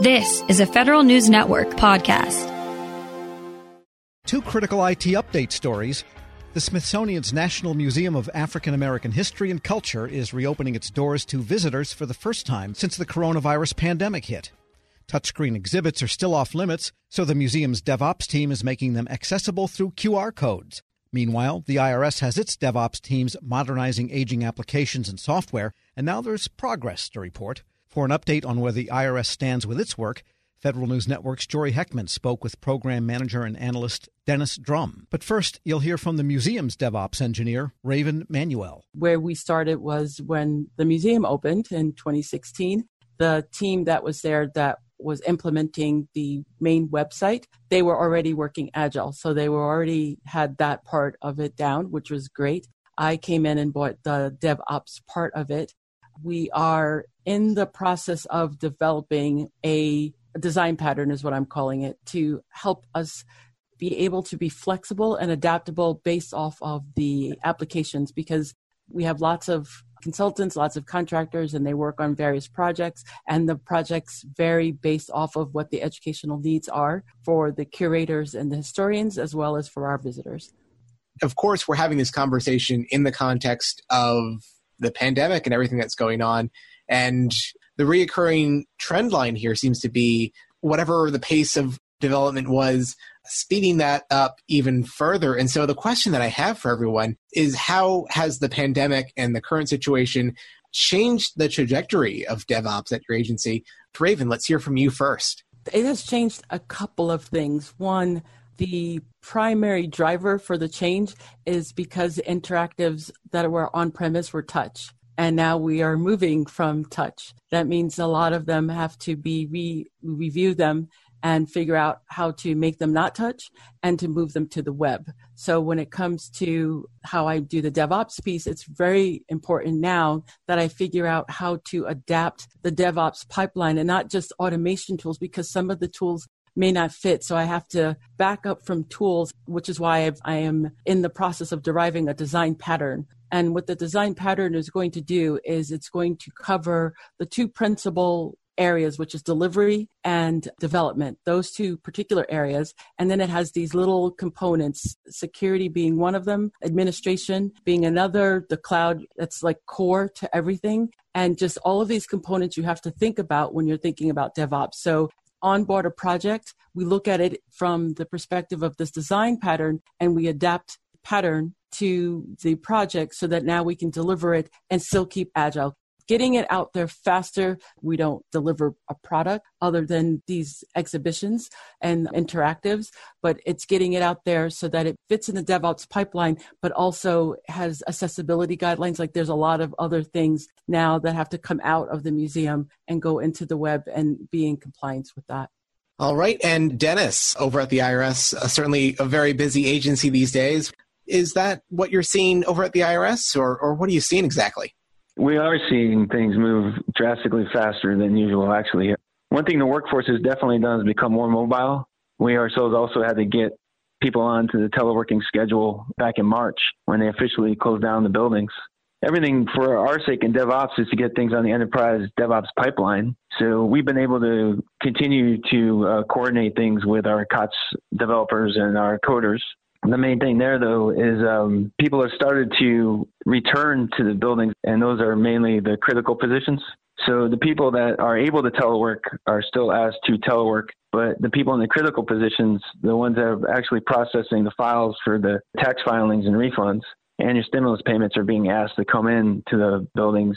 This is a Federal News Network podcast. Two critical IT update stories. The Smithsonian's National Museum of African American History and Culture is reopening its doors to visitors for the first time since the coronavirus pandemic hit. Touchscreen exhibits are still off limits, so the museum's DevOps team is making them accessible through QR codes. Meanwhile, the IRS has its DevOps teams modernizing aging applications and software, and now there's progress to report. For an update on where the IRS stands with its work, Federal News Network's Jory Heckman spoke with program manager and analyst Dennis Drum. But first, you'll hear from the museum's DevOps engineer, Raven Manuel. Where we started was when the museum opened in 2016. The team that was there that was implementing the main website, they were already working agile. So they were already had that part of it down, which was great. I came in and bought the DevOps part of it. We are in the process of developing a, design pattern, is what I'm calling it, to help us be able to be flexible and adaptable based off of the applications because we have lots of consultants, lots of contractors, and they work on various projects. And the projects vary based off of what the educational needs are for the curators and the historians, as well as for our visitors. Of course, we're having this conversation in the context of the pandemic and everything that's going on. And the reoccurring trend line here seems to be whatever the pace of development was, speeding that up even further. And so the question that I have for everyone is how has the pandemic and the current situation changed the trajectory of DevOps at your agency? Raven, let's hear from you first. It has changed a couple of things. One, the primary driver for the change is because interactives that were on premise were touch and now we are moving from touch. That means a lot of them have to be re review them and figure out how to make them not touch and to move them to the web. So when it comes to how I do the DevOps piece, it's very important now that I figure out how to adapt the DevOps pipeline and not just automation tools because some of the tools may not fit. So I have to back up from tools, which is why I've, I am in the process of deriving a design pattern and what the design pattern is going to do is it's going to cover the two principal areas, which is delivery and development, those two particular areas. And then it has these little components, security being one of them, administration being another, the cloud that's like core to everything. And just all of these components you have to think about when you're thinking about DevOps. So onboard a project, we look at it from the perspective of this design pattern and we adapt pattern to the project so that now we can deliver it and still keep agile. Getting it out there faster. We don't deliver a product other than these exhibitions and interactives, but it's getting it out there so that it fits in the DevOps pipeline, but also has accessibility guidelines. Like there's a lot of other things now that have to come out of the museum and go into the web and be in compliance with that. All right. And Dennis over at the IRS, uh, certainly a very busy agency these days. Is that what you're seeing over at the IRS, or, or what are you seeing exactly? We are seeing things move drastically faster than usual, actually. One thing the workforce has definitely done is become more mobile. We ourselves also had to get people onto the teleworking schedule back in March when they officially closed down the buildings. Everything for our sake in DevOps is to get things on the enterprise DevOps pipeline. So we've been able to continue to uh, coordinate things with our COTS developers and our coders the main thing there, though, is um, people have started to return to the buildings, and those are mainly the critical positions. So the people that are able to telework are still asked to telework, but the people in the critical positions, the ones that are actually processing the files for the tax filings and refunds, and your stimulus payments are being asked to come in to the buildings.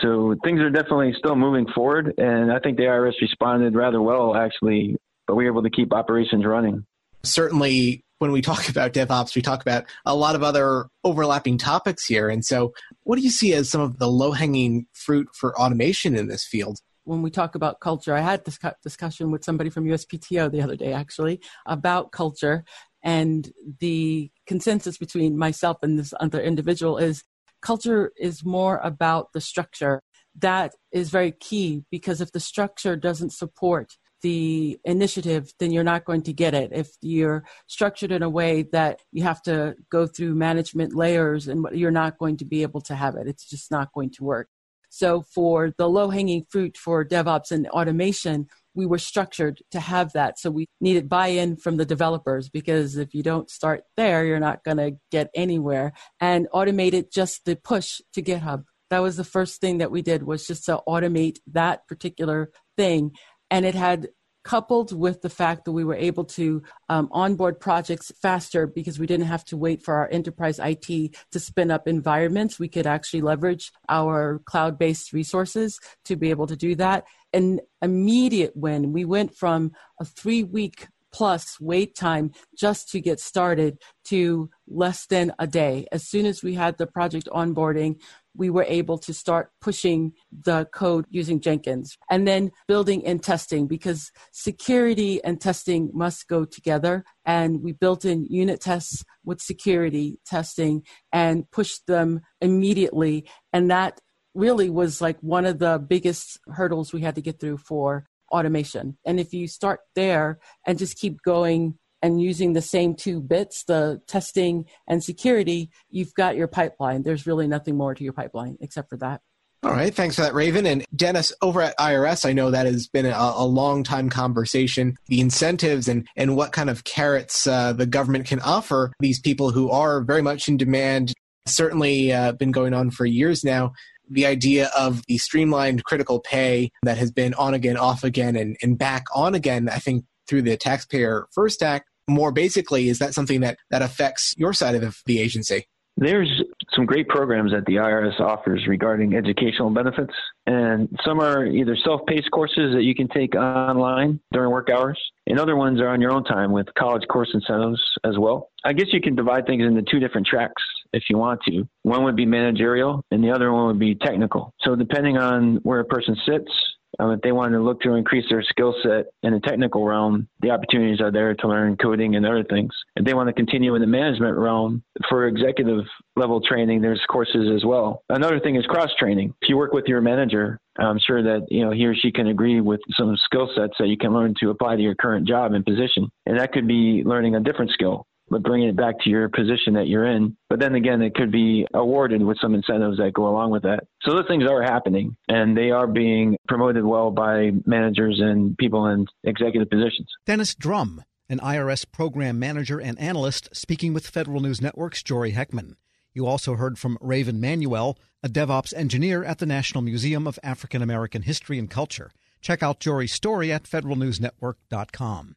So things are definitely still moving forward, and I think the IRS responded rather well, actually, but we were able to keep operations running. Certainly, when we talk about DevOps, we talk about a lot of other overlapping topics here. And so, what do you see as some of the low hanging fruit for automation in this field? When we talk about culture, I had this discussion with somebody from USPTO the other day actually about culture. And the consensus between myself and this other individual is culture is more about the structure. That is very key because if the structure doesn't support the initiative, then you're not going to get it. If you're structured in a way that you have to go through management layers and you're not going to be able to have it. It's just not going to work. So for the low hanging fruit for DevOps and automation, we were structured to have that. So we needed buy in from the developers because if you don't start there, you're not going to get anywhere. And automated just the push to GitHub. That was the first thing that we did was just to automate that particular thing. And it had coupled with the fact that we were able to um, onboard projects faster because we didn't have to wait for our enterprise IT to spin up environments. We could actually leverage our cloud based resources to be able to do that. An immediate win. We went from a three week plus wait time just to get started to less than a day. As soon as we had the project onboarding, we were able to start pushing the code using Jenkins and then building and testing because security and testing must go together. And we built in unit tests with security testing and pushed them immediately. And that really was like one of the biggest hurdles we had to get through for automation. And if you start there and just keep going and using the same two bits, the testing and security, you've got your pipeline. There's really nothing more to your pipeline except for that. All right, thanks for that, Raven. And Dennis, over at IRS, I know that has been a, a long time conversation. The incentives and, and what kind of carrots uh, the government can offer these people who are very much in demand, certainly uh, been going on for years now. The idea of the streamlined critical pay that has been on again, off again, and, and back on again, I think through the Taxpayer First Act. More basically, is that something that, that affects your side of the agency? There's some great programs that the IRS offers regarding educational benefits, and some are either self-paced courses that you can take online during work hours, and other ones are on your own time with college course incentives as well. I guess you can divide things into two different tracks if you want to. One would be managerial, and the other one would be technical. So depending on where a person sits, um, if they want to look to increase their skill set in the technical realm, the opportunities are there to learn coding and other things. If they want to continue in the management realm for executive level training, there's courses as well. Another thing is cross training. If you work with your manager, I'm sure that you know he or she can agree with some skill sets that you can learn to apply to your current job and position, and that could be learning a different skill but bringing it back to your position that you're in. But then again, it could be awarded with some incentives that go along with that. So those things are happening and they are being promoted well by managers and people in executive positions. Dennis Drum, an IRS program manager and analyst, speaking with Federal News Network's Jory Heckman. You also heard from Raven Manuel, a DevOps engineer at the National Museum of African American History and Culture. Check out Jory's story at federalnewsnetwork.com.